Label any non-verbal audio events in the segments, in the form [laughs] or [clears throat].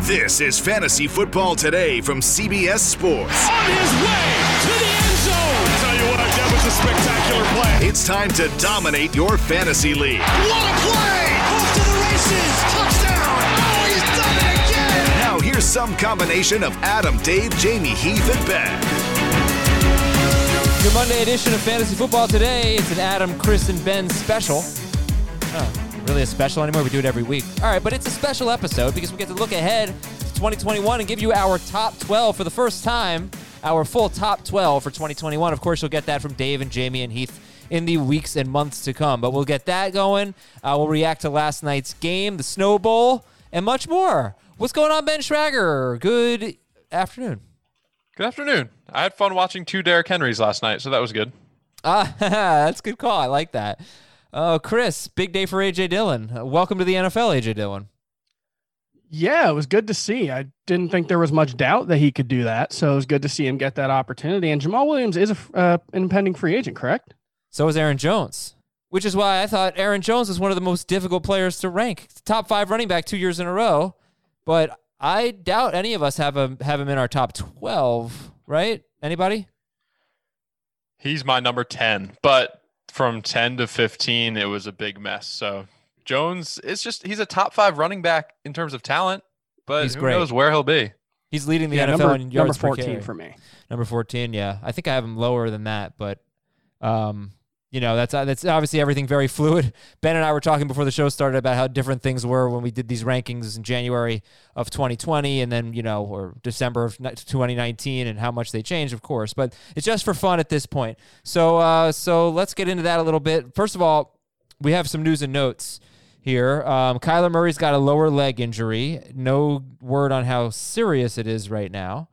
This is Fantasy Football Today from CBS Sports. On his way to the end zone. I tell you what, that was a spectacular play. It's time to dominate your fantasy league. What a play! Off to the races. Touchdown. Oh, he's done it again. Now here's some combination of Adam, Dave, Jamey, Heath, and Ben. Your Monday edition of Fantasy Football Today. It's an Adam, Chris, and Ben special. Oh, really a special anymore? We do it every week. All right, but it's a special episode because we get to look ahead to 2021 and give you our top 12 for the first time. Our full top 12 for 2021. Of course, you'll get that from Dave and Jamey and Heath in the weeks and months to come. But we'll get that going. Uh, we'll react to last night's game, the Snow Bowl, and much more. What's going on, Ben Schrager? Good afternoon. Good afternoon. I had fun watching two Derrick Henrys last night, so that was good. Ah, [laughs] that's a good call. I like that. Oh, Chris, big day for AJ Dillon. Uh, welcome to the NFL, AJ Dillon. Yeah, it was good to see. I didn't think there was much doubt that he could do that, so it was good to see him get that opportunity. And Jamaal Williams is a, uh, an impending free agent, correct? So is Aaron Jones, which is why I thought Aaron Jones is one of the most difficult players to rank. Top five running back two years in a row, but I doubt any of us have him have him in our top twelve. Right? Anybody? He's my number ten, but from 10 to 15, it was a big mess. So Jones, it's just he's a top five running back in terms of talent, but He's who great. knows where he'll be. He's leading the yeah, NFL number, in yards number 14 carry. for me. Number 14, yeah. I think I have him lower than that, but um, you know, that's that's obviously everything very [laughs] fluid. Ben and I were talking before the show started about how different things were when we did these rankings in January of 2020 and then, you know, or December of 2019 and how much they changed, of course, but it's just for fun at this point. So uh so let's get into that a little bit. First of all, we have some news and notes here. Um, Kyler Murray's got a lower leg injury. No word on how serious it is right now.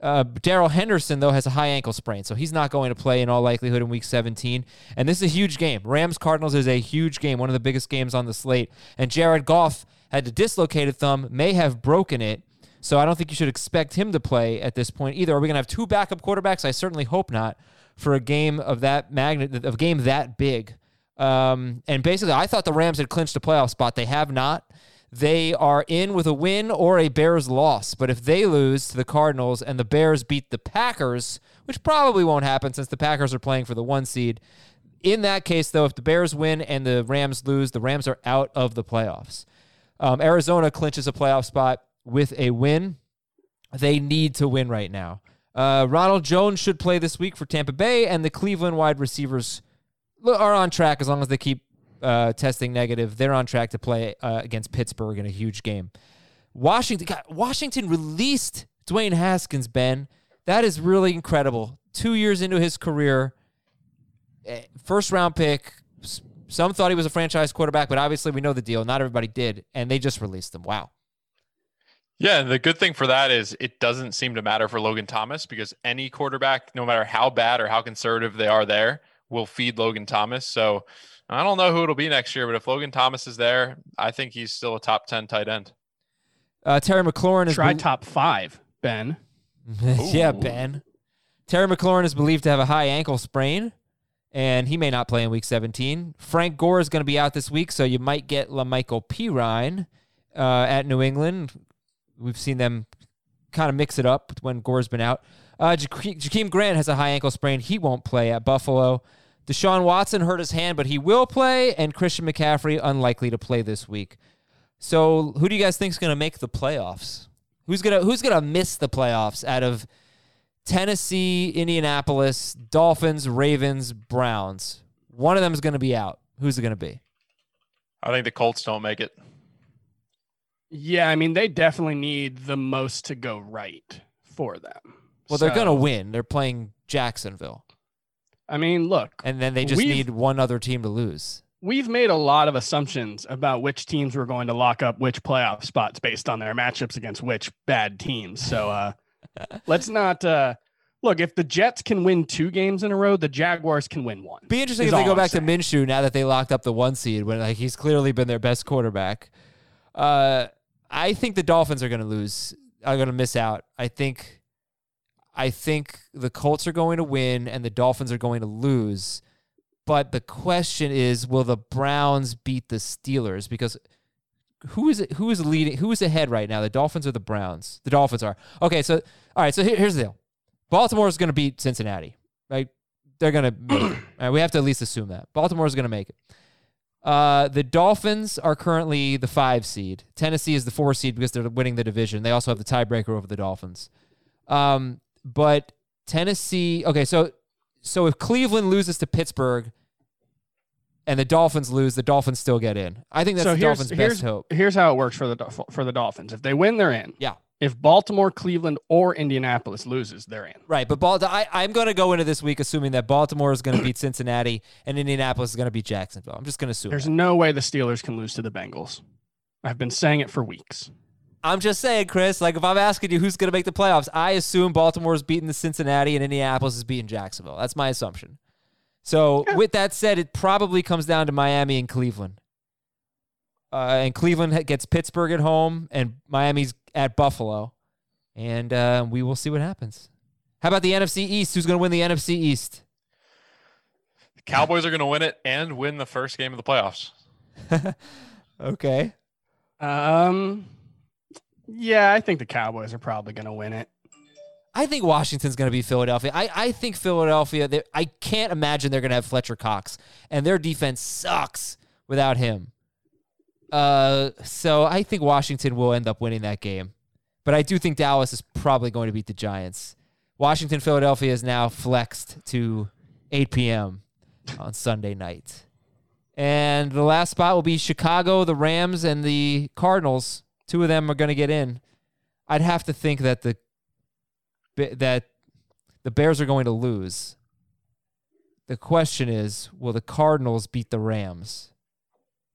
Uh, Darrell Henderson, though, has a high ankle sprain, so he's not going to play in all likelihood in week 17. And this is a huge game. Rams Cardinals is a huge game, one of the biggest games on the slate. And Jared Goff had to dislocate a dislocated thumb, may have broken it. So I don't think you should expect him to play at this point either. Are we going to have two backup quarterbacks? I certainly hope not for a game of that magnet, of game that big. Um, and basically, I thought the Rams had clinched a playoff spot. They have not. They are in with a win or a Bears loss. But if they lose to the Cardinals and the Bears beat the Packers, which probably won't happen since the Packers are playing for the one seed, in that case, though, if the Bears win and the Rams lose, the Rams are out of the playoffs. Um, Arizona clinches a playoff spot with a win. They need to win right now. Uh, Ronald Jones should play this week for Tampa Bay, and the Cleveland wide receivers are on track as long as they keep uh, testing negative. They're on track to play uh, against Pittsburgh in a huge game. Washington, God, Washington released Dwayne Haskins. Ben, that is really incredible. Two years into his career, eh, first round pick. Some thought he was a franchise quarterback, but obviously we know the deal. Not everybody did, and they just released him. Wow. Yeah, and the good thing for that is it doesn't seem to matter for Logan Thomas because any quarterback, no matter how bad or how conservative they are there, will feed Logan Thomas. So I don't know who it'll be next year, but if Logan Thomas is there, I think he's still a top 10 tight end. Uh, Terry McLaurin is Try bel- top five, Ben. [laughs] yeah, Ben. Terry McLaurin is believed to have a high ankle sprain, and he may not play in Week 17. Frank Gore is going to be out this week, so you might get La'Mical Perine uh, at New England. We've seen them kind of mix it up when Gore's been out. Uh, Jakeem Grant has a high ankle sprain. He won't play at Buffalo. Deshaun Watson hurt his hand, but he will play, and Christian McCaffrey unlikely to play this week. So, who do you guys think is going to make the playoffs? Who's gonna Who's gonna miss the playoffs out of Tennessee, Indianapolis, Dolphins, Ravens, Browns? One of them is going to be out. Who's it going to be? I think the Colts don't make it. Yeah, I mean, they definitely need the most to go right for them. Well, they're going to win. They're playing Jacksonville, I mean, look, and then they just need one other team to lose. we've made a lot of assumptions about which teams were going to lock up which playoff spots based on their matchups against which bad teams. So uh, [laughs] let's not uh, look. If the Jets can win two games in a row, the Jaguars can win one. Be interesting if they go I'm back saying. to Minshew now that they locked up the one seed when like he's clearly been their best quarterback. Uh, I think the Dolphins are going to lose. Are going to miss out. I think. I think the Colts are going to win and the Dolphins are going to lose. But the question is, will the Browns beat the Steelers? Because who is it? Who is leading? Who is ahead right now? The Dolphins or the Browns? The Dolphins are. Okay, so all right. So here, here's the deal. Baltimore is going to beat Cincinnati. Right? They're going to. Make it. [clears throat] All right, we have to at least assume that Baltimore is going to make it. Uh, the Dolphins are currently the five seed. Tennessee is the four seed because they're winning the division. They also have the tiebreaker over the Dolphins. Um, but Tennessee. Okay, so so if Cleveland loses to Pittsburgh and the Dolphins lose, the Dolphins still get in. I think that's so the Dolphins' here's best hope. here's how it works for the for the Dolphins. If they win, they're in. Yeah. If Baltimore, Cleveland, or Indianapolis loses, they're in. Right, but Bal- I, I'm going to go into this week assuming that Baltimore is going to beat [clears throat] Cincinnati and Indianapolis is going to beat Jacksonville. I'm just going to assume. There's that. no way the Steelers can lose to the Bengals. I've been saying it for weeks. I'm just saying, Chris. Like if I'm asking you who's going to make the playoffs, I assume Baltimore's beating the Cincinnati and Indianapolis is beating Jacksonville. That's my assumption. So with that said, it probably comes down to Miami and Cleveland. Uh, and Cleveland gets Pittsburgh at home, and Miami's at Buffalo, and uh, we will see what happens. How about the NFC East? Who's going to win the NFC East? Cowboys are going to win it and win the first game of the playoffs. [laughs] Okay. Um, yeah, I think the Cowboys are probably going to win it. I think Washington's going to be Philadelphia. I, I think Philadelphia, they, I can't imagine they're going to have Fletcher Cox, and their defense sucks without him. Uh, so I think Washington will end up winning that game. But I do think Dallas is probably going to beat the Giants. Washington, Philadelphia is now flexed to 8 p.m. on Sunday night. And the last spot will be Chicago, the Rams, and the Cardinals. Two of them are going to get in. I'd have to think that the that the Bears are going to lose. The question is, will the Cardinals beat the Rams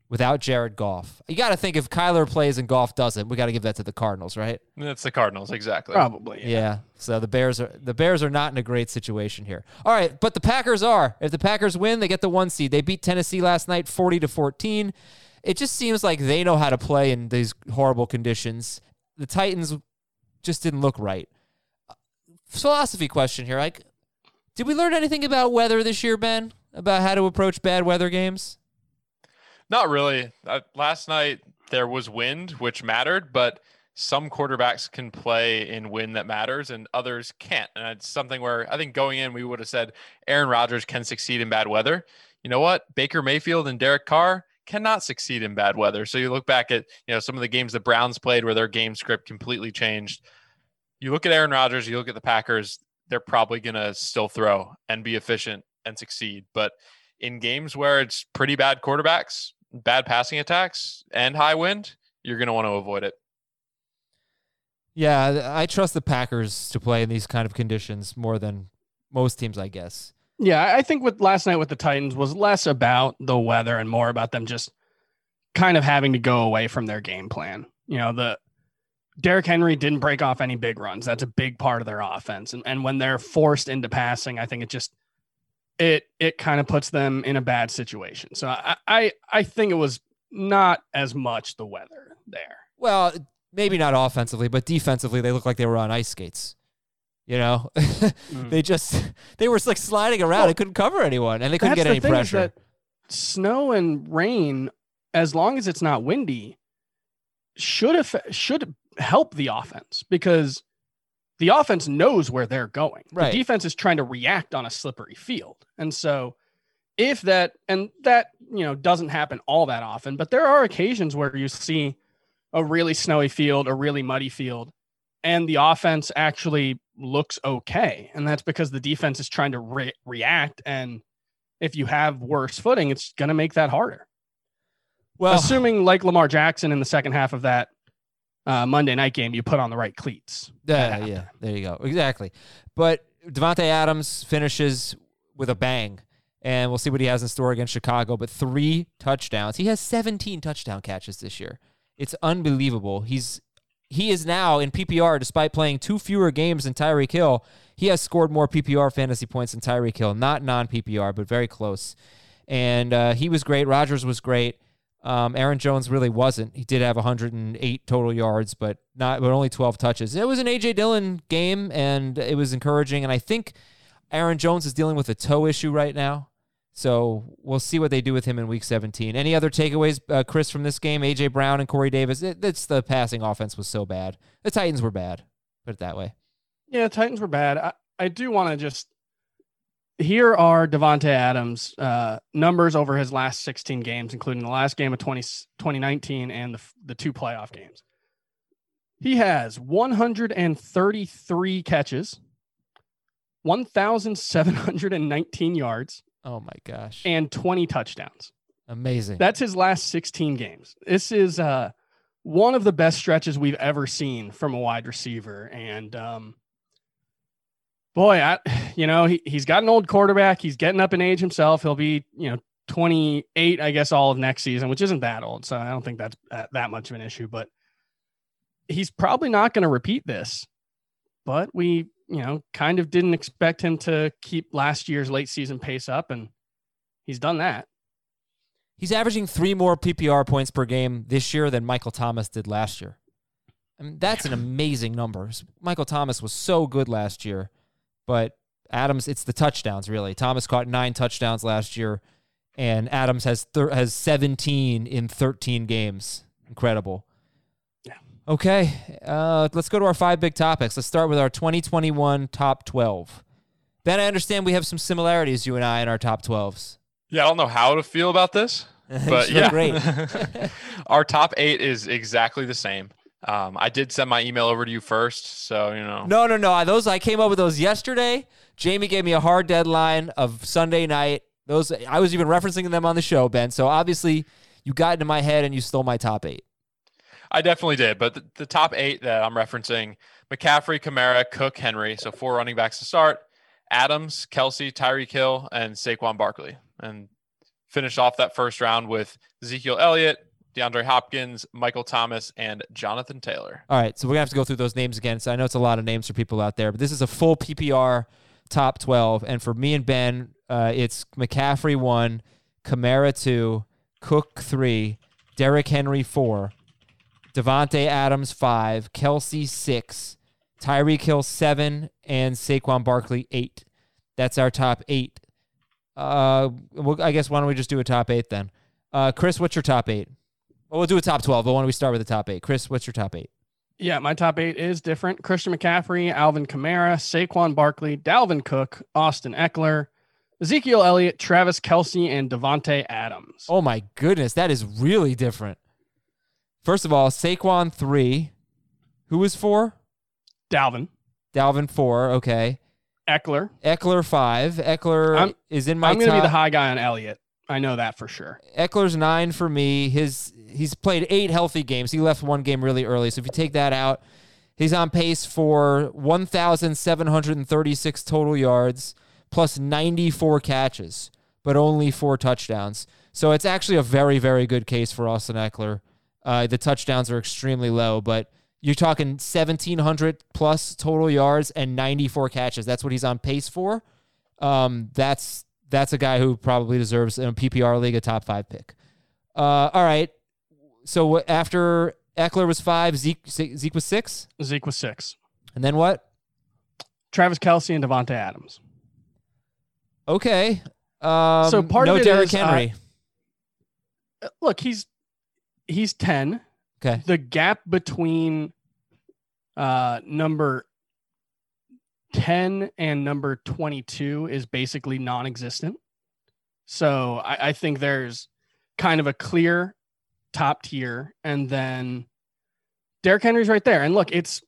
without Jared Goff? You got to think if Kyler plays and Goff doesn't, we got to give that to the Cardinals, right? That's the Cardinals, exactly. Probably. Yeah. So the Bears are the Bears are not in a great situation here. All right, but the Packers are. If the Packers win, they get the one seed. They beat Tennessee last night, forty to fourteen. It just seems like they know how to play in these horrible conditions. The Titans just didn't look right. Philosophy question here, like, did we learn anything about weather this year, Ben? About how to approach bad weather games? Not really. Uh, last night there was wind, which mattered, but some quarterbacks can play in wind that matters and others can't. And it's something where I think going in, we would have said Aaron Rodgers can succeed in bad weather. You know what? Baker Mayfield and Derek Carr cannot succeed in bad weather. So you look back at, you know, some of the games the Browns played where their game script completely changed. You look at Aaron Rodgers, you look at the Packers, they're probably going to still throw and be efficient and succeed. But in games where it's pretty bad quarterbacks, bad passing attacks, and high wind, you're going to want to avoid it. Yeah, I trust the Packers to play in these kind of conditions more than most teams, I guess. Yeah, I think with last night with the Titans was less about the weather and more about them just kind of having to go away from their game plan. You know, the Derrick Henry didn't break off any big runs. That's a big part of their offense. And and when they're forced into passing, I think it just it it kind of puts them in a bad situation. So I I, I think it was not as much the weather there. Well, maybe not offensively, but defensively, they look like they were on ice skates. You know, [laughs] mm. they just [laughs] they were like sliding around. Well, they couldn't cover anyone, and they couldn't get any the is pressure. that snow and rain, as long as it's not windy, should have should help the offense because the offense knows where they're going. Right. The defense is trying to react on a slippery field, and so if that and that you know doesn't happen all that often, but there are occasions where you see a really snowy field, a really muddy field, and the offense actually looks okay. And that's because the defense is trying to re- react. And if you have worse footing, it's going to make that harder. well, Assuming, like Lamar Jackson in the second half of that uh, Monday night game, you put on the right cleats. yeah, Uh, yeah, there you go, exactly. But Davante Adams finishes with a bang, and we'll see what he has in store against Chicago. But three touchdowns. He has 17 touchdown catches this year. It's unbelievable. He's he is now in PPR, despite playing two fewer games than Tyreek Hill. He has scored more PPR fantasy points than Tyreek Hill, not non PPR, but very close. And uh, he was great. Rodgers was great. Um, Aaron Jones really wasn't. He did have 108 total yards, but not, but only 12 touches. It was an AJ Dillon game, and it was encouraging. And I think Aaron Jones is dealing with a toe issue right now. So we'll see what they do with him in week 17. Any other takeaways, uh, Chris, from this game? AJ Brown and Corey Davis. It, it's the passing offense was so bad. The Titans were bad. Put it that way. Yeah, Titans were bad. I, I do want to just here are Davante Adams' uh, numbers over his last 16 games, including the last game of 20, 2019 and the, the two playoff games. He has 133 catches, 1,719 yards, Oh my gosh. and 20 touchdowns. Amazing. That's his last 16 games. This is uh, one of the best stretches we've ever seen from a wide receiver. And um, boy, I, [sighs] you know, he, he's got an old quarterback. He's getting up in age himself. He'll be, you know, 28, I guess, all of next season, which isn't that old. So I don't think that's that, that much of an issue. But he's probably not going to repeat this. But we, you know, kind of didn't expect him to keep last year's late season pace up. And he's done that. He's averaging three more PPR points per game this year than Michael Thomas did last year. I mean, that's an amazing number. Michael Thomas was so good last year, but Adams, it's the touchdowns really. Thomas caught nine touchdowns last year, and Adams has thir- has 17 in 13 games. Incredible. Okay, uh, let's go to our five big topics. Let's start with our 2021 top 12. Ben, I understand we have some similarities, you and I, in our top 12s. Yeah, I don't know how to feel about this, [laughs] but yeah, great. [laughs] our top eight is exactly the same. Um, I did send my email over to you first, so you know. No, no, no. Those I came up with those yesterday. Jamey gave me a hard deadline of Sunday night. Those I was even referencing them on the show, Ben. So obviously you got into my head and you stole my top eight. I definitely did, but the, the top eight that I'm referencing: McCaffrey, Kamara, Cook, Henry. So four running backs to start: Adams, Kelce, Tyreek Hill, and Saquon Barkley. And finish off that first round with Ezekiel Elliott, DeAndre Hopkins, Michael Thomas, and Jonathan Taylor. All right, so we're gonna have to go through those names again. So I know it's a lot of names for people out there, but this is a full PPR top twelve, and for me and Ben, uh, it's McCaffrey one, Kamara two, Cook three, Derrick Henry four, Davante Adams five, Kelce six, Tyreek Hill seven, and Saquon Barkley eight. That's our top eight. Uh, well, I guess why don't we just do a top eight then? Uh, Chris, what's your top eight? Well, we'll do a top twelve, but why don't we start with the top eight? Chris, what's your top eight? Yeah, my top eight is different. Christian McCaffrey, Alvin Kamara, Saquon Barkley, Dalvin Cook, Austin Ekeler, Ezekiel Elliott, Travis Kelce, and Davante Adams. Oh my goodness, that is really different. First of all, Saquon three. Who was four? Dalvin, Dalvin four. Okay. Ekeler. Ekeler five. Ekeler I'm- is in my I'm going to be the high guy on Elliott. I know that for sure. Ekeler's nine for me. His he's played eight healthy games. He left one game really early. So if you take that out, he's on pace for 1,736 total yards plus 94 catches, but only four touchdowns. So it's actually a very, very good case for Austin Ekeler. Uh, the touchdowns are extremely low, but you're talking 1,700 plus total yards and 94 catches. That's what he's on pace for. Um, that's that's a guy who probably deserves in a PPR league a top five pick. Uh, all right. So after Ekeler was five, Zeke Zeke was six, Zeke was six. and then what? Travis Kelce and Davante Adams. Okay. Um, So part no of it Derrick is, uh, Henry. Uh, Look, he's he's 10. okay. The gap between uh, number 10 and number 22 is basically non existent. So I, I think there's kind of a clear top tier. And then Derrick Henry's right there. And look, it's,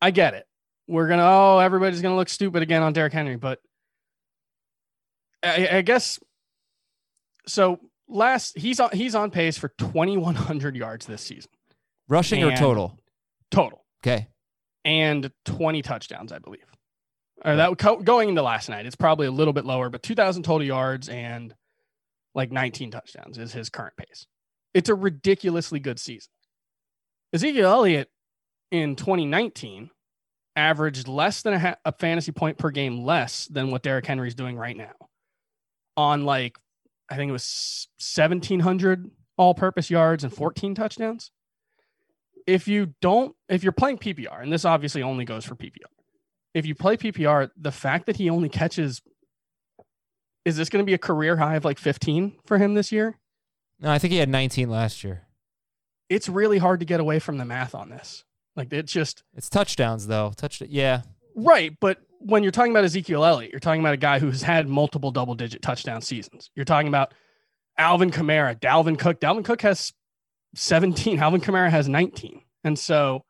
I get it. We're going to, oh, everybody's going to look stupid again on Derrick Henry. But I, I guess so. Last, he's on, he's on pace for 2,100 yards this season Rushing or total? total Okay. and 20 touchdowns, I believe. or that co- going into last night, it's probably a little bit lower, but 2,000 total yards and like 19 touchdowns is his current pace. It's a ridiculously good season. Ezekiel Elliott in 2019 averaged less than a, ha- a fantasy point per game less than what Derrick Henry's doing right now on like, I think it was 1,700 all purpose yards and 14 touchdowns. If you don't, if you're playing PPR, and this obviously only goes for PPR, if you play PPR, the fact that he only catches, is this going to be a career high of like 15 for him this year? No, I think he had 19 last year. It's really hard to get away from the math on this. Like it's just It's touchdowns though. Touch yeah. right. But when you're talking about Ezekiel Elliott, you're talking about a guy who's had multiple double digit touchdown seasons. You're talking about Alvin Kamara, Dalvin Cook. Dalvin Cook has 17. [laughs] Alvin Kamara has 19. And so,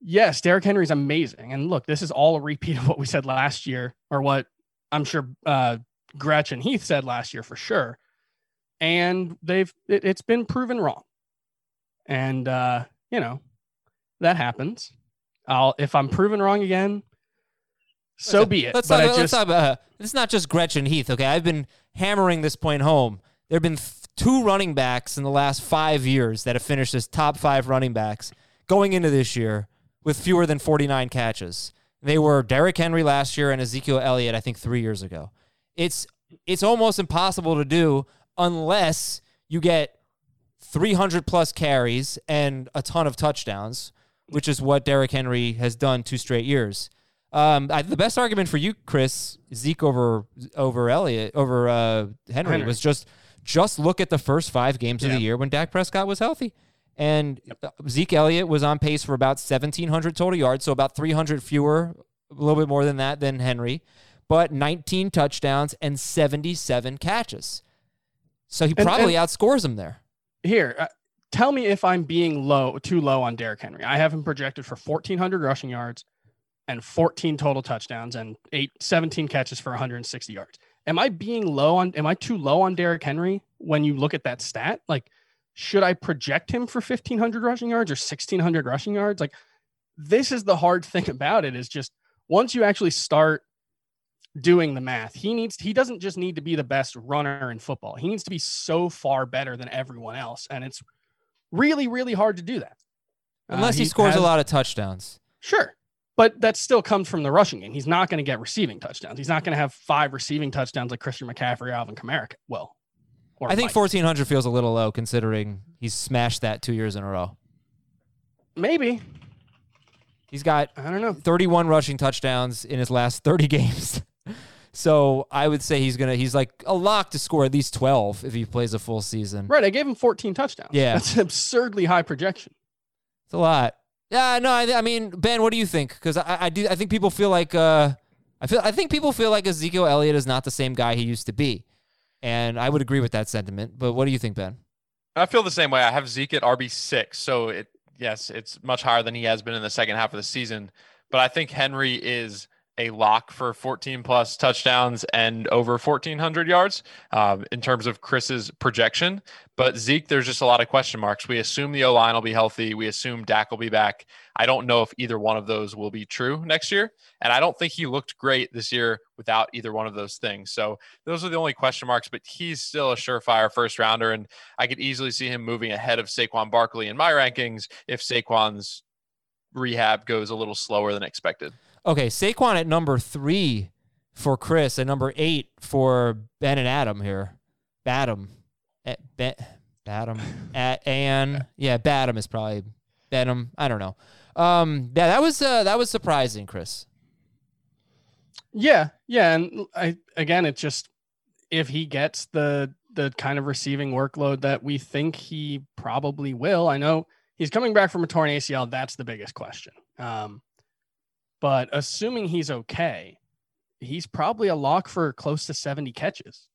yes, Derrick Henry's amazing. And look, this is all a repeat of what we said last year, or what I'm sure uh, Gretchen Heath said last year for sure. And they've it, it's been proven wrong. And uh, you know, that happens. I'll if I'm proven wrong again, so be it. Let's but talk, I let's just talk about uh, it's not just Gretchen Heath. Okay, I've been hammering this point home. There have been th- two running backs in the last five years that have finished as top five running backs going into this year with fewer than 49 catches. They were Derrick Henry last year and Ezekiel Elliott, I think, three years ago. It's it's almost impossible to do unless you get 300 plus carries and a ton of touchdowns, which is what Derrick Henry has done two straight years. Um, I, the best argument for you, Chris, Zeke over over Elliott over uh, Henry, Henry. was just just look at the first five games of the year when Dak Prescott was healthy, and uh, Zeke Elliott was on pace for about 1,700 total yards, so about 300 fewer, a little bit more than that than Henry, but 19 touchdowns and 77 catches. So he And- probably outscores him there. here. Uh, tell me if I'm being low, too low on Derrick Henry. I have him projected for 1,400 rushing yards and 14 total touchdowns and eight, 17 catches for 160 yards. Am I being low on? Am I too low on Derrick Henry when you look at that stat? Like, should I project him for 1,500 rushing yards or 1,600 rushing yards? Like, this is the hard [laughs] thing about it is just once you actually start doing the math, he needs he doesn't just need to be the best runner in football. He needs to be so far better than everyone else, and it's really really hard to do that. Uh, Unless he, scores has- a lot of touchdowns. Sure. But that still comes from the rushing game. He's not going to get receiving touchdowns. He's not going to have five receiving touchdowns like Christian McCaffrey or Alvin Kamara. Well, I think Mike. 1,400 feels a little low considering he's smashed that two years in a row. maybe He's got I don't know. 31 rushing touchdowns in his last 30 [laughs] games. so I would say he's gonna he's like a lock to score at least 12 if he plays a full season. Right, I gave him 14 touchdowns. Yeah. that's an absurdly high projection. It's a lot. Yeah, no, I, I mean Ben, what do you think? Because I, I do I think people feel like uh, I feel I think people feel like Ezekiel Elliott is not the same guy he used to be, and I would agree with that sentiment. But what do you think, Ben? I feel the same way. I have Zeke at RB six, so it yes, it's much higher than he has been in the second half of the season. But I think Henry is a lock for 14 plus touchdowns and over 1400 yards um, in terms of Chris's projection. But Zeke, there's just a lot of question marks. We assume the O line will be healthy. We assume Dak will be back. I don't know if either one of those will be true next year. And I don't think he looked great this year without either one of those things. So those are the only question marks, but he's still a surefire first rounder. And I could easily see him moving ahead of Saquon Barkley in my rankings if Saquon's rehab goes a little slower than expected. Okay, Saquon at number three for Chris and number eight for Ben and Adam here. Badam. At Be- Badam. [sighs] At, and yeah, Badam is probably Benham. I don't know. Um, yeah, that was uh, that was surprising, Chris. Yeah, yeah, and I again, it's just if he gets the the kind of receiving workload that we think he probably will. I know he's coming back from a torn ACL. That's the biggest question. Um, but assuming he's okay, he's probably a lock for close to 70 catches.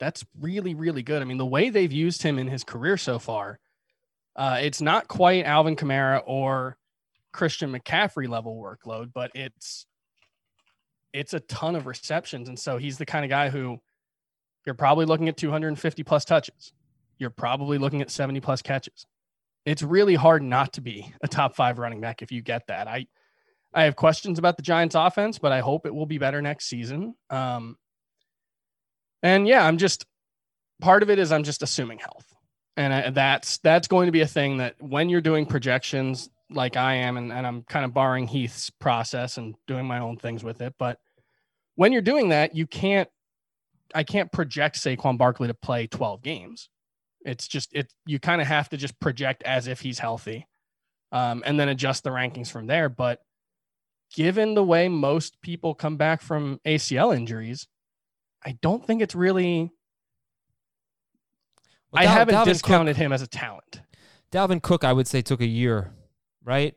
That's really, really good. I mean, the way they've used him in his career so far, uh, it's not quite Alvin Kamara or Christian McCaffrey level workload, but it's it's a ton of receptions. And so he's the kind of guy who you're probably looking at 250 plus touches. You're probably looking at 70 plus catches. It's really hard not to be a top five running back if you get that. I I have questions about the Giants offense, but I hope it will be better next season. Um, and yeah, I'm just part of it is I'm just assuming health. And I, that's that's going to be a thing that when you're doing projections like I am, and, and I'm kind of borrowing Heath's process and doing my own things with it. But when you're doing that, you can't I can't project Saquon Barkley to play 12 games. It's just it you kind of have to just project as if he's healthy. Um, and then adjust the rankings from there. But given the way most people come back from ACL injuries, I don't think it's really. Well, I haven't Dalvin discounted Cook, him as a talent. Dalvin Cook, I would say, took a year, right?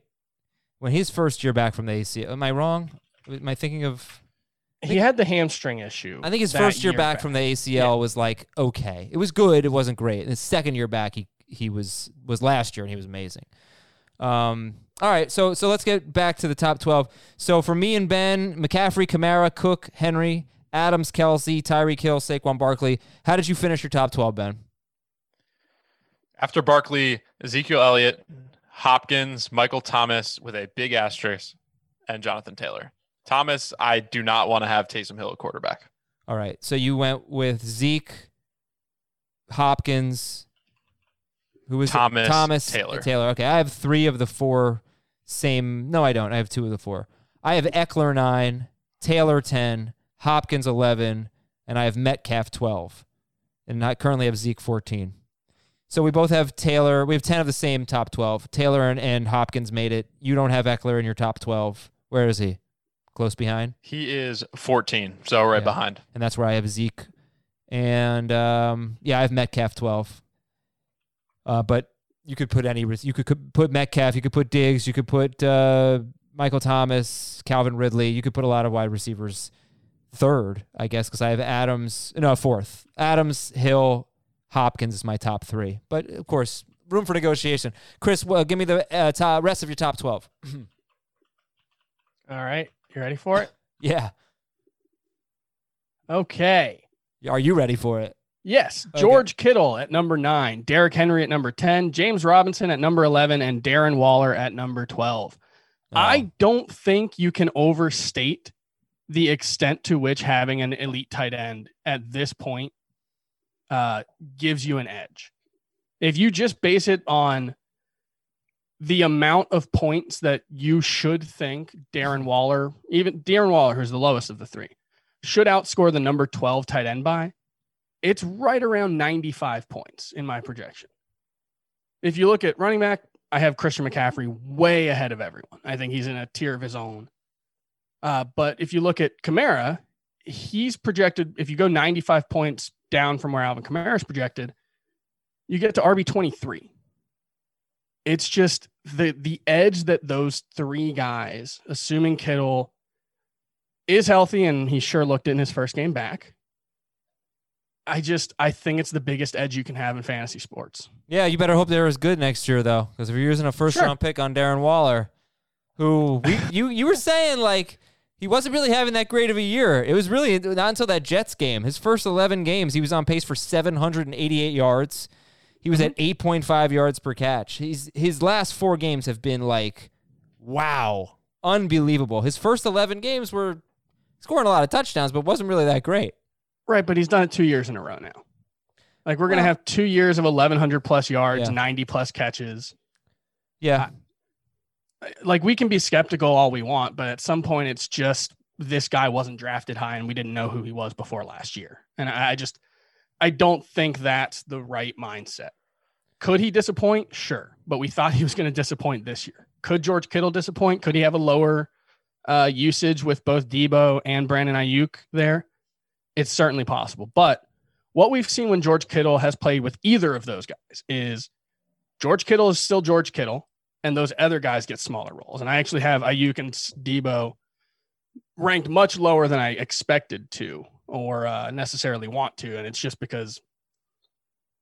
When his first year back from the ACL. Am I wrong? Am I thinking of? He had the hamstring issue. I think his first year, back, from the ACL Yeah. was like okay. It was good. It wasn't great. And his second year back, he he was was last year, and he was amazing. Um. All right. So so let's get back to the top twelve. So for me and Ben, McCaffrey, Kamara, Cook, Henry, Adams, Kelce, Tyreek Hill, Saquon Barkley. How did you finish your top twelve, Ben? After Barkley, Ezekiel Elliott, Hopkins, Michael Thomas with a big asterisk, and Jonathan Taylor. Thomas, I do not want to have Taysom Hill at quarterback. All right. So you went with Zeke, Hopkins, who was? Thomas, Thomas, Taylor. Taylor. Okay. I have three of the four same. No, I don't. I have two of the four. I have Ekeler nine, Taylor ten, Hopkins eleven, and I have Metcalf twelve, and I currently have Zeke fourteen. So we both have Taylor. We have ten of the same top twelve. Taylor and, and Hopkins made it. You don't have Ekeler in your top twelve. Where is he? Close behind. He is 14, so right Yeah. behind. and that's where I have Zeke. And um, yeah, I have Metcalf twelve. Uh, but you could put any you could, could put Metcalf, you could put Diggs, you could put uh, Michael Thomas, Calvin Ridley. You could put a lot of wide receivers third, I guess, because I have Adams. No, fourth. Adams, Hill, Hopkins is my top three. But of course, room for negotiation. Chris, well, give me the uh, top, rest of your top twelve. All right. You ready for it? [laughs] yeah, Okay. are you ready for it? Yes, Okay. George Kittle at number nine, Derrick Henry at number 10, James Robinson at number 11, and Darren Waller at number 12. Oh. I don't think you can overstate the extent to which having an elite tight end at this point uh, gives you an edge. If you just base it on the amount of points that you should think Darren Waller, even Darren Waller, who's the lowest of the three, should outscore the number 12 tight end by, it's right around 95 points in my projection. If you look at running back, I have Christian McCaffrey way ahead of everyone. I think he's in a tier of his own. Uh, but if you look at Kamara, he's projected, if you go 95 points down from where Alvin Kamara is projected, you get to RB 23. It's just the the edge that those three guys, assuming Kittle is healthy and he sure looked in his first game back. I just I think it's the biggest edge you can have in fantasy sports. Yeah, you better hope they're as good next year, though, because if you're using a first Sure. round pick on Darren Waller, who we, you you were saying like he wasn't really having that great of a year. It was really not until that Jets game. His first 11 games, he was on pace for 788 yards. He was at mm-hmm. 8.5 yards per catch. He's his last four games have been like, wow, unbelievable. His first 11 games were scoring a lot of touchdowns, but wasn't really that great. Right, but he's done it two years in a row now. Like we're gonna Well- have two years of eleven hundred plus yards, Yeah. ninety plus catches. Yeah, Like we can be skeptical all we want, but at some point it's just this guy wasn't drafted high and we didn't know who he was before last year. And I I just I don't think that's the right mindset. Could he disappoint? Sure. But we thought he was going to disappoint this year. Could George Kittle disappoint? Could he have a lower uh, usage with both Debo and Brandon Aiyuk there? It's certainly possible. But what we've seen when George Kittle has played with either of those guys is George Kittle is still George Kittle, and those other guys get smaller roles. And I actually have Aiyuk and Debo ranked much lower than I expected to or uh, necessarily want to. And it's just because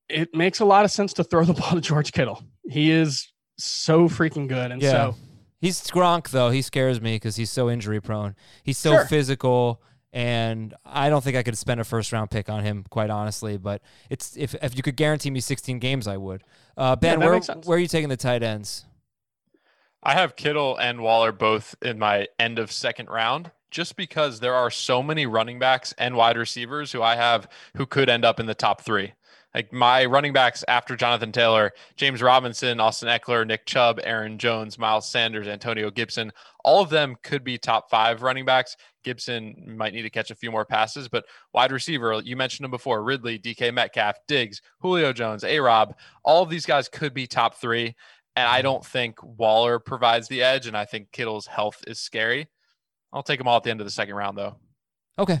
it makes a lot of sense to throw the [laughs] ball to George Kittle. He is so freaking good. And Yeah. so He's Gronk though. He scares me because he's so injury prone. He's so Sure. physical, and I don't think I could spend a first round pick on him, quite honestly. But it's if if you could guarantee me 16 games, I would. Uh, ben, that where where are you taking the tight ends? I have Kittle and Waller both in my end of second round just because there are so many running backs and wide receivers who I have who could end up in the top three. Like my running backs after Jonathan Taylor, James Robinson, Austin Ekeler, Nick Chubb, Aaron Jones, Miles Sanders, Antonio Gibson, all of them could be top five running backs. Gibson might need to catch a few more passes, but wide receiver, you mentioned him before Ridley, DK Metcalf, Diggs, Julio Jones, A Rob, all of these guys could be top three. And I don't think Waller provides the edge. And I think Kittle's health is scary. I'll take them all at the end of the second round, though. Okay.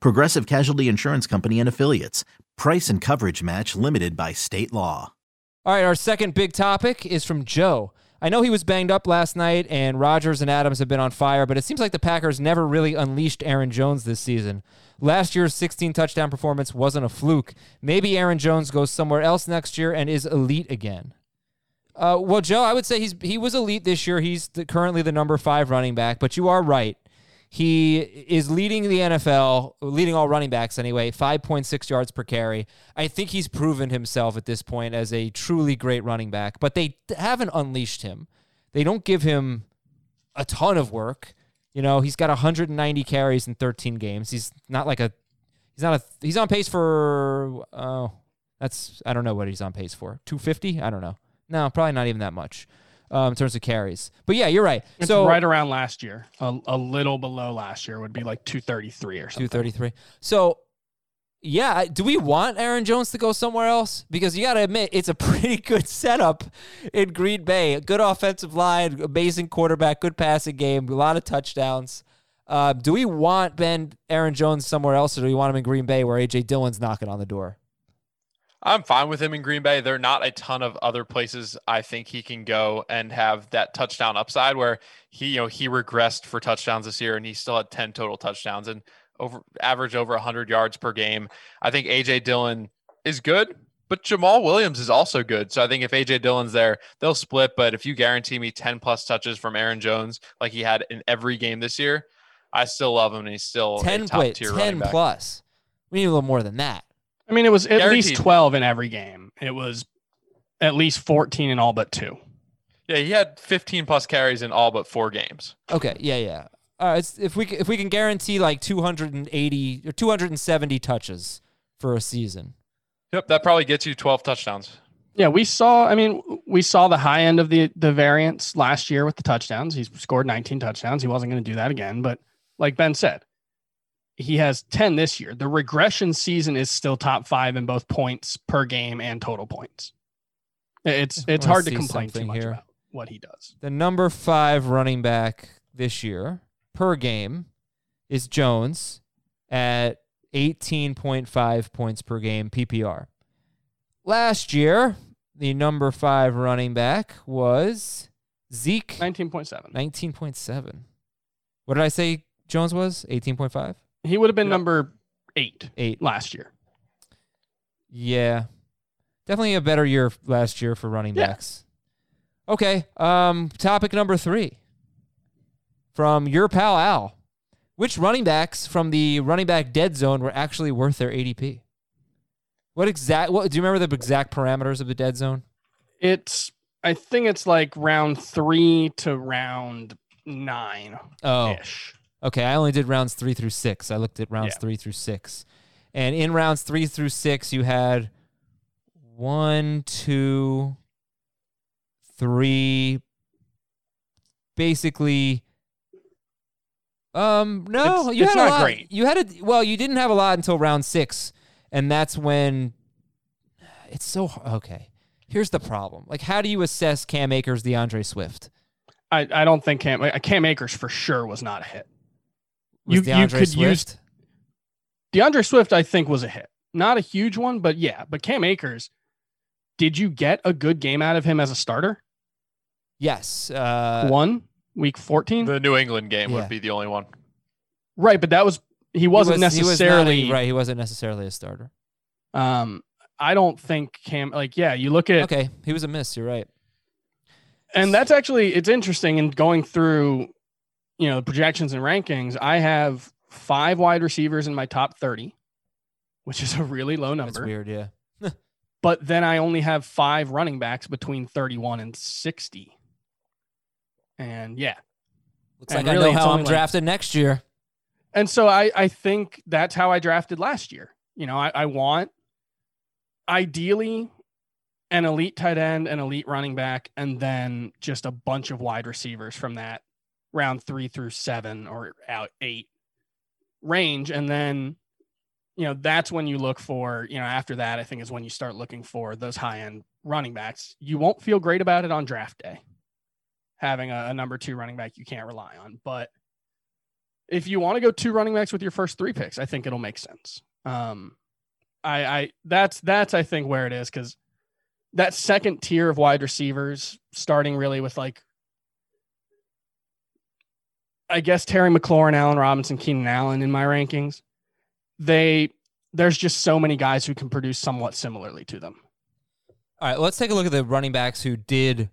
Progressive Casualty Insurance Company and Affiliates. Price and coverage match limited by state law. All right, our second big topic is from Joe. I know he was banged up last night, and Rodgers and Adams have been on fire, but it seems like the Packers never really unleashed Aaron Jones this season. Last year's 16 touchdown performance wasn't a fluke. Maybe Aaron Jones goes somewhere else next year and is elite again. Uh, well, Joe, I would say he's he was elite this year. He's the, currently the number five running back, but you are right. He is leading the NFL, leading all running backs anyway, 5.6 yards per carry. I think he's proven himself at this point as a truly great running back, but they haven't unleashed him. They don't give him a ton of work. You know, he's got 190 carries in 13 games. He's not like a he's not a he's on pace for oh, that's I don't know what he's on pace for. 250? I don't know. No, probably not even that much um, in terms of carries. But yeah, you're right. It's so right around last year, a, a little below last year would be like 233 or something. 233. So yeah, do we want Aaron Jones to go somewhere else? Because you got to admit, it's a [laughs] pretty good setup in Green Bay. A good offensive line, amazing quarterback, good passing game, a lot of touchdowns. Uh, do we want Ben Aaron Jones somewhere else, or do we want him in Green Bay where AJ Dillon's knocking on the door? I'm fine with him in Green Bay. There are not a ton of other places I think he can go and have that touchdown upside where he, you know, he regressed for touchdowns this year and he still had 10 total touchdowns and over average over 100 yards per game. I think AJ Dillon is good, but Jamaal Williams is also good. So I think if AJ Dillon's there, they'll split. But if you guarantee me 10 plus touches from Aaron Jones, like he had in every game this year, I still love him and he's still 10 a top wait, tier 10 running back. plus. We need a little more than that. I mean, it was at least 12 in every game. It was at least 14 in all but two. Yeah, he had 15 plus carries in all but four games. Okay, yeah, yeah. All right, it's, if we if we can guarantee like 280 or 270 touches for a season. Yep, that probably gets you 12 touchdowns. Yeah, we saw. I mean, we saw the high end of the the variance last year with the touchdowns. He scored 19 touchdowns. He wasn't going to do that again. But like Ben said, he has 10 this year. The regression season is still top five in both points per game and total points. It's it's hard to complain too much here. about what he does. The number five running back this year per game is Jones at 18.5 points per game PPR. Last year, the number five running back was Zeke, 19.7. 19.7. What did I say Jones was? 18.5? He would have been Yep. number eight Eight. last year. Yeah. Definitely a better year last year for running Yeah. backs. Okay. Um, topic number three from your pal Al. Which running backs from the running back dead zone were actually worth their ADP? What exact? What do you remember the exact parameters of the dead zone? It's I think it's like round three to round nine Oh, ish. Okay. I only did rounds three through six. I looked at rounds Yeah. three through six, and in rounds three through six, you had one, two, three, basically. Um, no, It's- you it's had a lot. great. You had a well, you didn't have a lot until round six, and that's when [sighs] it's so okay. Here's the problem: like, how do you assess Cam Akers, DeAndre Swift? I, I don't think Cam Cam Akers for sure was not a hit. Was You- you DeAndre could use- DeAndre Swift, I think, was a hit. Not a huge one, but yeah. But Cam Akers, did you get a good game out of him as a starter? Yes. Uh, one week 14? The New England game Yeah. would be the only one. right, but that was he wasn't was- he was a- necessarily right. He wasn't necessarily a starter. um I don't think Cam like yeah, you look at Okay, he was a miss. You're right. and that's actually it's interesting in going through you know the projections and rankings i have five wide receivers in my top 30 which is a really low number. That's weird. Yeah. [laughs] but then i only have five running backs between 31 and 60 and yeah Looks And like really, I know how I'm like- drafted next year. and so i i think that's how i drafted last year you know i, I want ideally an elite tight end an elite running back and then just a bunch of wide receivers from that round three through seven or out eight range. And then you know that's when you look for you know after that i think is when you start looking for those high end running backs. You won't feel great about it on draft day having a, a number two running back you can't rely on. But if you want to go two running backs with your first three picks, I think it'll make sense. Um, I, I that's that's I think where it is because that second tier of wide receivers, starting really with like, I guess Terry McLaurin, Allen Robinson, Keenan Allen in my rankings, they there's just so many guys who can produce somewhat similarly to them. All right, let's take a look at the running backs who did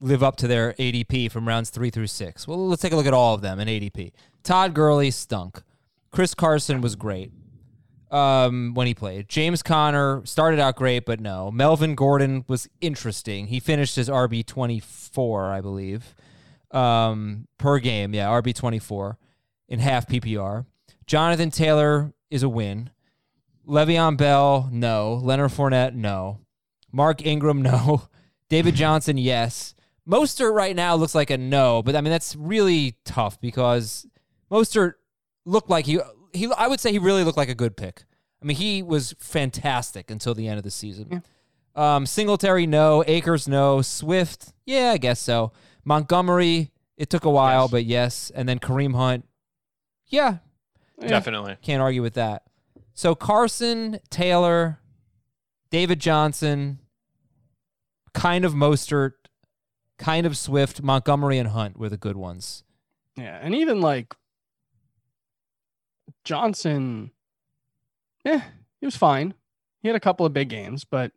live up to their ADP from rounds three through six. Well, let's take a look at all of them in ADP. Todd Gurley stunk. Chris Carson was great um, when he played. James Conner started out great, but no. Melvin Gordon was interesting. He finished his RB twenty four, I believe, um, per game. Yeah, RB twenty four in half PPR. Jonathan Taylor is a win. Le'Veon Bell, no. Leonard Fournette, no. Mark Ingram, [laughs] no. David Johnson, yes. Mostert right now looks like a no, but I mean that's really tough because Mostert looked like he he I would say he really looked like a good pick. I mean he was fantastic until the end of the season. Um, Singletary, no. Akers, no. Swift, yeah, I guess so. Montgomery, it took a while, Yes. but yes. And then Kareem Hunt, yeah, Yeah. Definitely. can't argue with that. So Carson, Taylor, David Johnson, kind of Mostert, kind of Swift, Montgomery, and Hunt were the good ones. Yeah, and even like Johnson, yeah, he was fine. He had a couple of big games, but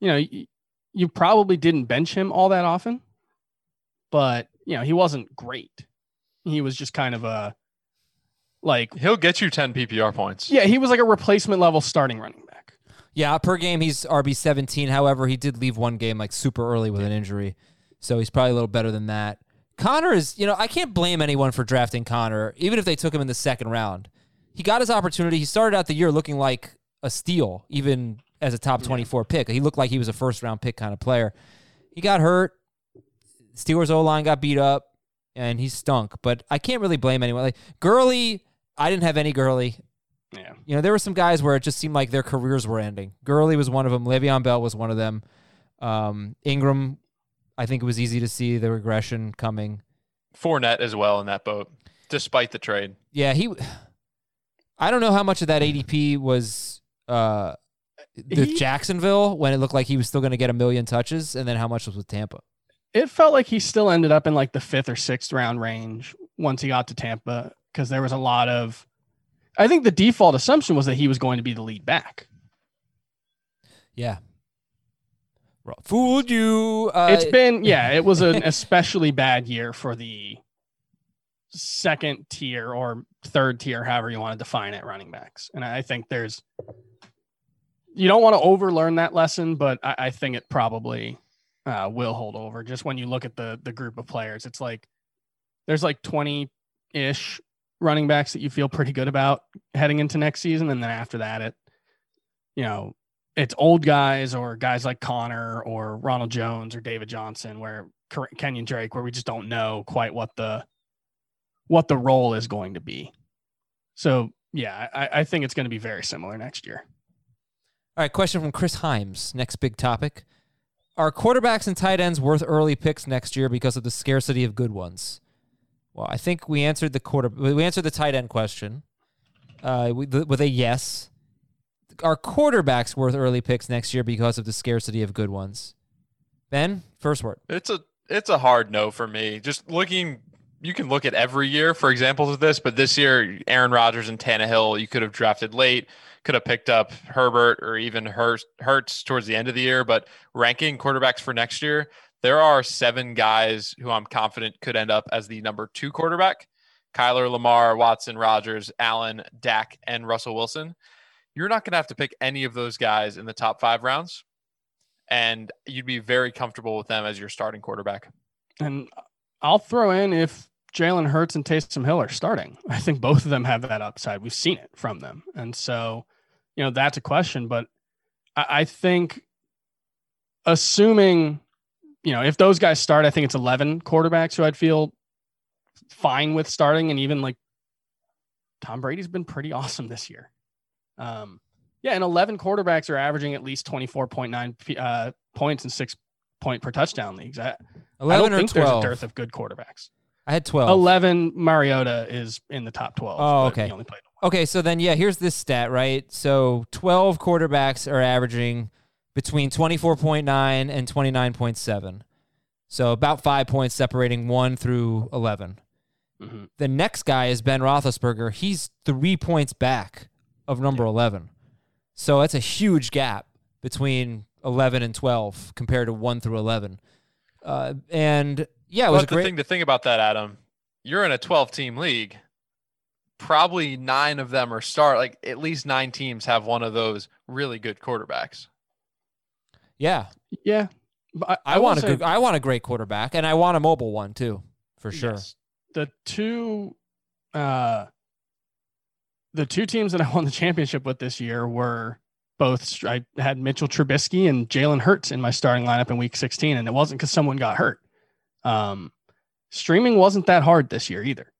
you know, you, you probably didn't bench him all that often. But you know, he wasn't great. He was just kind of a like, He'll get you 10 PPR points. yeah, he was like a replacement level starting running back. Yeah, per game he's RB seventeen. However, he did leave one game like super early with an injury, so he's probably a little better than that. Conner is, you know, I can't blame anyone for drafting Conner, even if they took him in the second round. He got his opportunity. He started out the year looking like a steal, even as a top twenty-four pick. He looked like he was a first-round pick kind of player. He got hurt. Steelers O line got beat up, and he stunk. But I can't really blame anyone. Like Gurley, I didn't have any Gurley. Yeah. You know, there were some guys where it just seemed like their careers were ending. Gurley was one of them. Le'Veon Bell was one of them. Um, Ingram, I think it was easy to see the regression coming. Fournette as well in that boat, despite the trade. Yeah, he. I don't know how much of that ADP was uh, the He- Jacksonville when it looked like he was still going to get a million touches, and then how much was with Tampa. It felt like he still ended up in like the fifth or sixth round range once he got to Tampa because there was a lot of. I think the default assumption was that he was going to be the lead back. Yeah. Fooled you. Uh, it's been [laughs] yeah it was an especially bad year for the second tier or third tier, however you want to define it, running backs. And I think there's you don't want to overlearn that lesson, but I, I think it probably uh, will hold over. Just when you look at the the group of players, it's like there's like 20 ish running backs that you feel pretty good about heading into next season, and then after that, it you know it's old guys or guys like Conner or Ronald Jones or David Johnson, where Kenyon Drake, where we just don't know quite what the what the role is going to be. So yeah, I, I think it's going to be very similar next year. All right, question from Chris Himes. Next big topic. Are quarterbacks and tight ends worth early picks next year because of the scarcity of good ones? Well, I think we answered the quarter. We answered the tight end question uh, with a yes. Are quarterbacks worth early picks next year because of the scarcity of good ones? Ben, first word. It's a it's a hard no for me. Just looking, you can look at every year for examples of this, but this year, Aaron Rodgers and Tannehill, you could have drafted late, could have picked up Herbert or even Hurts towards the end of the year. But ranking quarterbacks for next year, there are seven guys who I'm confident could end up as the number two quarterback Kyler, Lamar, Watson, Rodgers, Allen, Dak, and Russell Wilson. You're not going to have to pick any of those guys in the top five rounds. And you'd be very comfortable with them as your starting quarterback. And I'll throw in if Jalen Hurts and Taysom Hill are starting. [laughs] I think both of them have that upside. We've seen it from them. And so, you know, that's a question. But I, I think assuming you know, if those guys start, I think it's 11 quarterbacks who I'd feel fine with starting. And even like Tom Brady's been pretty [laughs] awesome this year. Um, yeah, and 11 quarterbacks are averaging at least 24.9 uh, points and six point per touchdown leagues. I, 11 I don't think 12. there's a dearth of good quarterbacks. I had 12. 11 Mariota is in the top 12. Oh, okay. Okay, so then yeah, here's this stat, right? So 12 quarterbacks are averaging between 24.9 and 29.7. So about five points separating one through 11. Mm-hmm. The next guy is Ben Roethlisberger. He's three points back of number yeah. 11. So that's a huge gap between 11 and 12 compared to 1 through 11. Uh, and yeah, it was but the thing to think about that, Adam. You're in a 12 team league. Probably nine of them are start. Like at least nine teams have one of those really good quarterbacks. Yeah. Yeah. I, I, I want a good, I want a great quarterback, and I want a mobile one too, for sure. Yes. The two, uh, the two teams that I won the championship with this year were both. I had Mitchell Trubisky and Jalen Hurts in my starting lineup in Week 16, and it wasn't because someone got hurt. Um, streaming wasn't that hard this year either.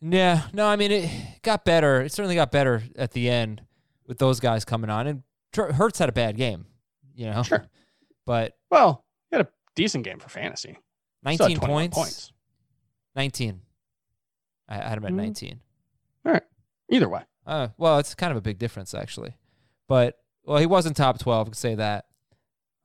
Yeah, no, I mean it got better. It certainly got better at the end with those guys coming on, and Hurts had a bad game, you know. Sure. [laughs] But well, he had a decent game for fantasy. 19 points. points. 19. I had him at mm 19. All right. Either way. Uh, well, it's kind of a big difference actually. But well, he wasn't top 12, I could say that.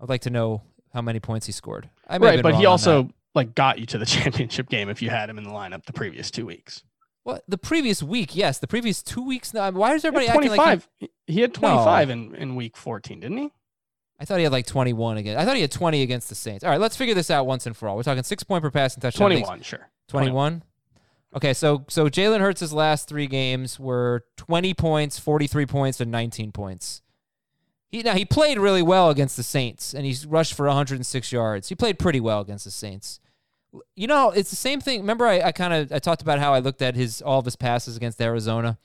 I'd like to know how many points he scored. I right, but he also like got you to the [laughs] championship game if you had him in the lineup the previous two weeks. What the previous week? Yes, the previous two weeks. Now, why is everybody acting like he, he had twenty five no. in, in week fourteen, didn't he? I thought he had like twenty one against. I thought he had twenty against the Saints. All right, let's figure this out once and for all. We're talking six point per pass passing touchdown. Twenty one, sure. Twenty one. Okay, so so Jalen Hurts' last three games were twenty points, forty three points, and nineteen points. He now he played really well against the Saints, and he's rushed for 106 yards. He played pretty well against the Saints you know, it's the same thing. Remember, I, I kind of I talked about how I looked at his all of his passes against Arizona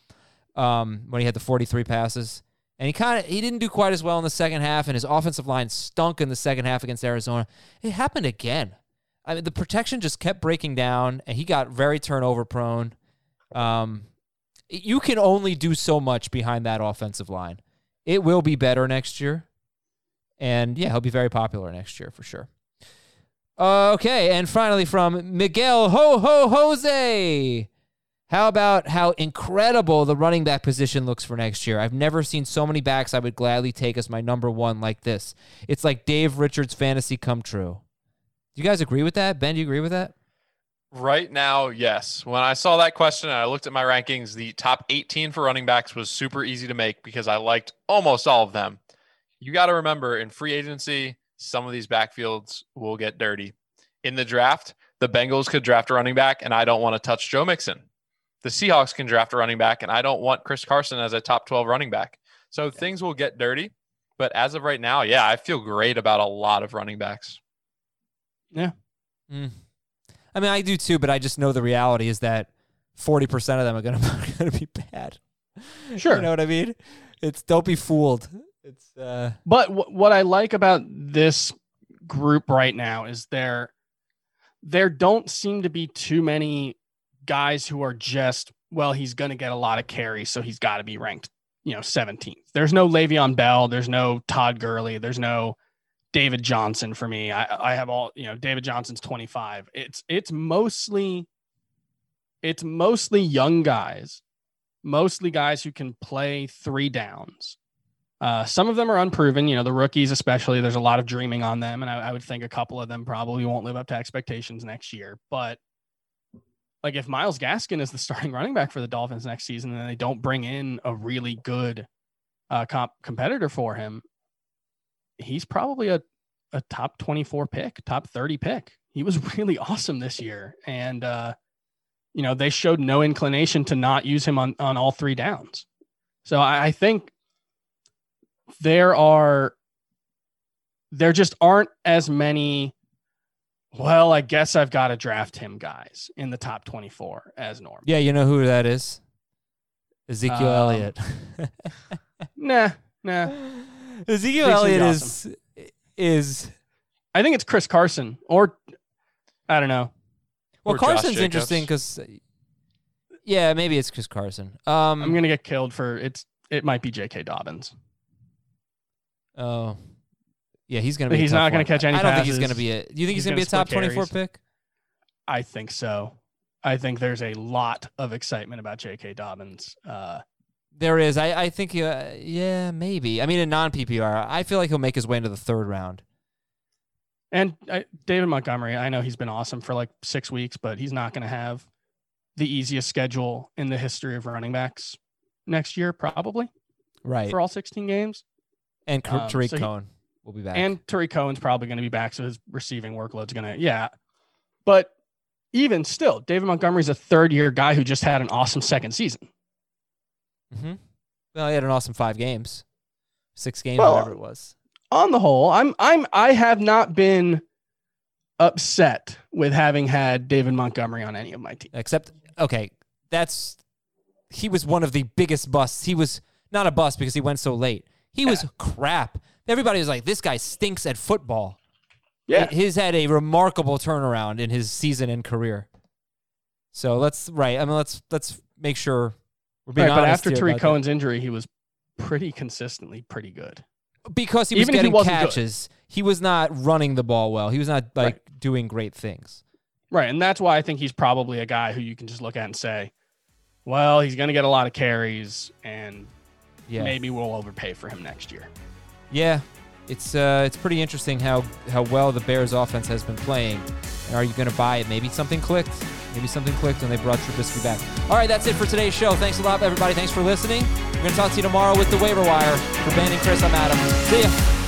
um, when he had the 43 passes, and he kind of he didn't do quite as well in the second half, and his offensive line stunk in the second half against Arizona. It happened again. I mean, the protection just kept breaking down, and he got very turnover prone. Um, you can only do so much behind that offensive line. It will be better next year, and yeah, he'll be very popular next year for sure. Uh, okay, and finally from Miguel Ho Ho Jose. How about how incredible the running back position looks for next year? I've never seen so many backs I would gladly take as my number one like this. It's like Dave Richard's fantasy come true. Do you guys agree with that? Ben, do you agree with that? Right now, yes. When I saw that question and I looked at my rankings, the top 18 for running backs was super easy to make because I liked almost all of them. You got to remember in free agency, some of these backfields will get dirty. In the draft, The Bengals could draft a running back, and I don't want to touch Joe Mixon. The Seahawks can draft a running back, and I don't want Chris Carson as a top 12 running back. So things will get dirty. But as of right now, yeah, I feel great about a lot of running backs. Yeah. Mm. I mean, I do too, but I just know the reality is that 40% of them are going to going to be bad. Sure. You know what I mean? It's don't be fooled. It's uh But w- what I like about this group right now is there there don't seem to be too many guys who are just well he's going to get a lot of carries so he's got to be ranked you know 17th. There's no Le'Veon Bell, there's no Todd Gurley, there's no David Johnson for me. I I have all, you know, David Johnson's 25. It's it's mostly it's mostly young guys, mostly guys who can play three downs. Uh, some of them are unproven, you know, the rookies, especially. There's a lot of dreaming on them. And I, I would think a couple of them probably won't live up to expectations next year. But like if Myles Gaskin is the [laughs] starting running back for the Dolphins next season and they don't bring in a really good uh, comp- competitor for him, he's probably a, a top 24 pick, top 30 pick. He was [laughs] really awesome this year. And, uh, you know, they showed no inclination to not use him on, on all three downs. So I, I think there are, there just aren't as many, well, I guess I've got to draft him guys in the top 24 as normal. yeah, you know who that is? Ezekiel Um, Elliott. [laughs] Nah, nah. Ezekiel Elliott awesome. is is I think it's Chris Carson or I don't know. well Carson's interesting cuz yeah, maybe it's Chris Carson. Um I'm gonna get killed for it's. It might be J.K. Dobbins. Oh, yeah, he's gonna. Be he's tough not gonna one. catch any I don't think he's gonna be a. Do you think he's, He's gonna, be a top twenty-four carries. pick? I think so. I think there's a lot of excitement about J.K. Dobbins. Uh, There is. I. I think. Uh, yeah, maybe. I mean, in non PPR, I feel like he'll make his way into the third round. and I, David Montgomery, I know he's been awesome for like six weeks, but he's not going to have the easiest schedule in the history of running backs next year, probably Right. for all 16 games. and um, Tarik so he- Cohen will be back. And Tarik Cohen's probably going to be back, so his receiving workload's going to, yeah. But even still, David Montgomery's a third year guy who just had an awesome second season. Hmm Well, he had an awesome five games, six games, Well, whatever it was. on the whole, I'm I'm I have not been upset with having had David Montgomery on any of my teams. Except, okay, that's he was one of the biggest busts. He was not a bust because he went so late. He was crap. Everybody was like, "This guy stinks at football." Yeah. he's had a remarkable turnaround in his season and career. So let's right. I mean, let's let's make sure we're being Right, but after Tarik about that. Cohen's injury, he was pretty consistently pretty good. because he was even if he getting good. catches, he was not running the ball well. He was not like doing great things. Right. And that's why I think he's probably a guy who you can just look at and say, well, he's going to get a lot of carries and Yeah, maybe we'll overpay for him next year. yeah. It's uh, it's pretty interesting how how well the Bears offense has been playing. And are you going to buy it? Maybe something clicked. Maybe something clicked and they brought Trubisky back. All right, that's it for today's show. Thanks a lot, everybody. Thanks for listening. We're going to talk to you tomorrow with the waiver wire. For Ben and Chris, I'm Adam. See ya.